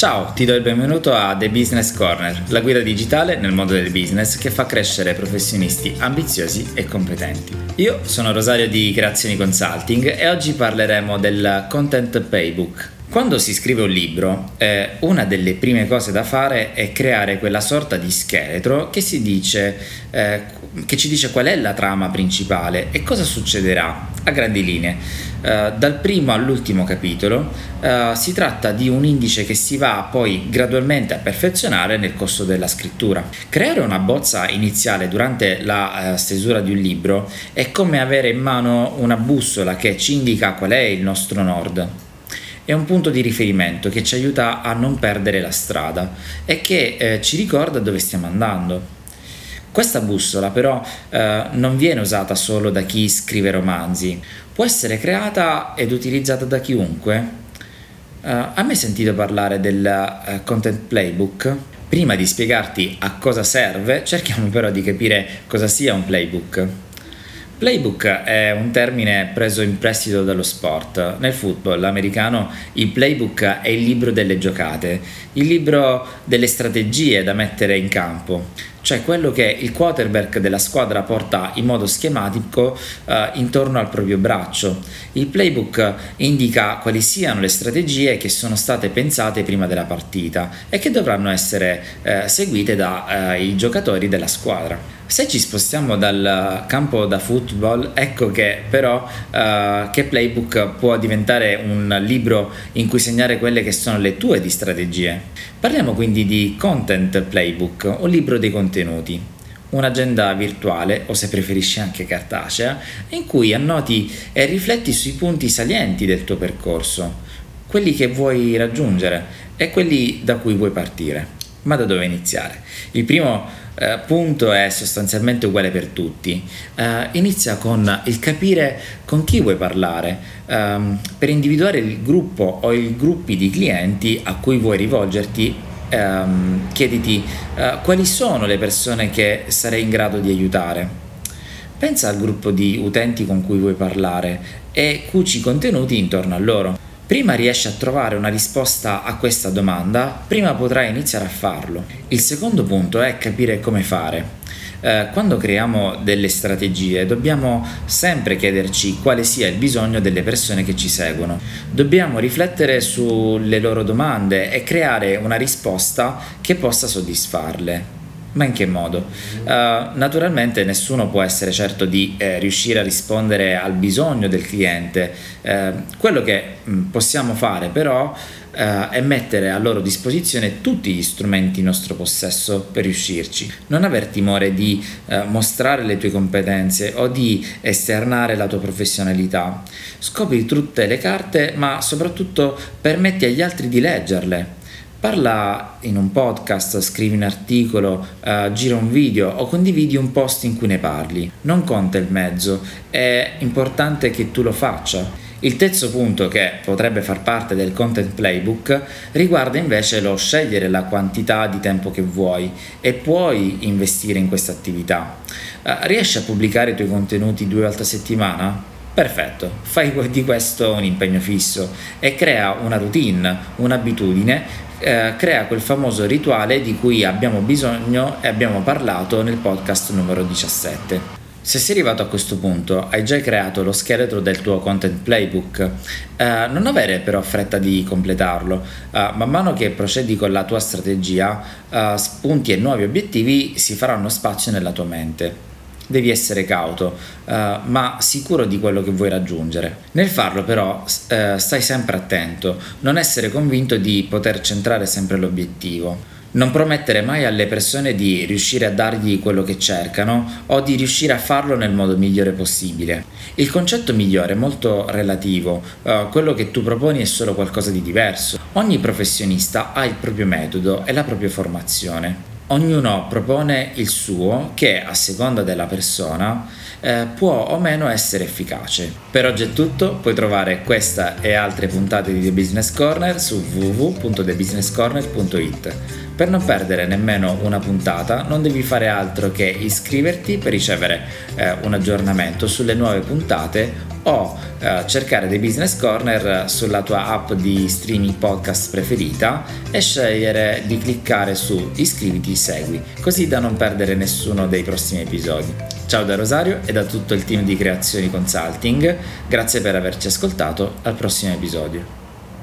Ciao, ti do il benvenuto a The Business Corner, la guida digitale nel mondo del business che fa crescere professionisti ambiziosi e competenti. Io sono Rosario di Creazioni Consulting e oggi parleremo del Content Playbook. Quando si scrive un libro, eh, una delle prime cose da fare è creare quella sorta di scheletro che, dice, eh, che ci dice qual è la trama principale e cosa succederà a grandi linee. Uh, dal primo all'ultimo capitolo uh, si tratta di un indice che si va poi gradualmente a perfezionare nel corso della scrittura. Creare una bozza iniziale durante la uh, stesura di un libro è come avere in mano una bussola che ci indica qual è il nostro nord. È un punto di riferimento che ci aiuta a non perdere la strada e che eh, ci ricorda dove stiamo andando. Questa bussola però eh, non viene usata solo da chi scrive romanzi, può essere creata ed utilizzata da chiunque. Uh, a me sentito parlare del uh, Content Playbook. Prima di spiegarti a cosa serve, cerchiamo però di capire cosa sia un playbook. Playbook è un termine preso in prestito dallo sport. Nel football americano il playbook è il libro delle giocate, il libro delle strategie da mettere in campo cioè quello che il quarterback della squadra porta in modo schematico eh, intorno al proprio braccio. Il playbook indica quali siano le strategie che sono state pensate prima della partita e che dovranno essere eh, seguite dai eh, giocatori della squadra. Se ci spostiamo dal campo da football, ecco che però uh, che Playbook può diventare un libro in cui segnare quelle che sono le tue di strategie. Parliamo quindi di Content Playbook, un libro dei contenuti un'agenda virtuale o se preferisci anche cartacea in cui annoti e rifletti sui punti salienti del tuo percorso, quelli che vuoi raggiungere e quelli da cui vuoi partire. Ma da dove iniziare? Il primo eh, punto è sostanzialmente uguale per tutti. Eh, inizia con il capire con chi vuoi parlare, ehm, per individuare il gruppo o i gruppi di clienti a cui vuoi rivolgerti. Ehm, chiediti eh, quali sono le persone che sarei in grado di aiutare. Pensa al gruppo di utenti con cui vuoi parlare e cuci contenuti intorno a loro. Prima riesci a trovare una risposta a questa domanda, prima potrai iniziare a farlo. Il secondo punto è capire come fare. Eh, quando creiamo delle strategie dobbiamo sempre chiederci quale sia il bisogno delle persone che ci seguono. Dobbiamo riflettere sulle loro domande e creare una risposta che possa soddisfarle. Ma in che modo? Uh, naturalmente nessuno può essere certo di eh, riuscire a rispondere al bisogno del cliente. Uh, quello che mh, mm, possiamo fare però uh, è mettere a loro disposizione tutti gli strumenti in nostro possesso per riuscirci. Non aver timore di mostrare le tue competenze o di esternare la tua professionalità. Scopri tutte le carte ma soprattutto permetti agli altri di leggerle Parla in un podcast, scrivi un articolo, uh, gira un video o condividi un post in cui ne parli. Non conta il mezzo, è importante che tu lo faccia. Il terzo punto che potrebbe far parte del content playbook riguarda invece lo scegliere la quantità di tempo che vuoi e puoi investire in questa attività. Uh, riesci a pubblicare i tuoi contenuti due volte a settimana? Perfetto, fai di questo un impegno fisso e crea una routine, un'abitudine eh, crea quel famoso rituale di cui abbiamo bisogno e abbiamo parlato nel podcast numero 17. Se sei arrivato a questo punto, hai già creato lo scheletro del tuo content playbook, eh, non avere però fretta di completarlo. Eh, man mano che procedi con la tua strategia, eh, spunti e nuovi obiettivi si faranno spazio nella tua mente devi essere cauto, uh, ma sicuro di quello che vuoi raggiungere. Nel farlo però uh, stai sempre attento, non essere convinto di poter centrare sempre l'obiettivo. Non promettere mai alle persone di riuscire a dargli quello che cercano o di riuscire a farlo nel modo migliore possibile. Il concetto migliore è molto relativo, uh, quello che tu proponi è solo qualcosa di diverso. Ogni professionista ha il proprio metodo e la propria formazione ognuno propone il suo che a seconda della persona eh, può o meno essere efficace. Per oggi è tutto, puoi trovare questa e altre puntate di The Business Corner su www.thebusinesscorner.it. Per non perdere nemmeno una puntata non devi fare altro che iscriverti per ricevere eh, un aggiornamento sulle nuove puntate o eh, cercare The Business Corner sulla tua app di streaming podcast preferita e scegliere di cliccare su iscriviti segui, così da non perdere nessuno dei prossimi episodi. Ciao da Rosario e da tutto il team di Creazioni Consulting, grazie per averci ascoltato, al prossimo episodio.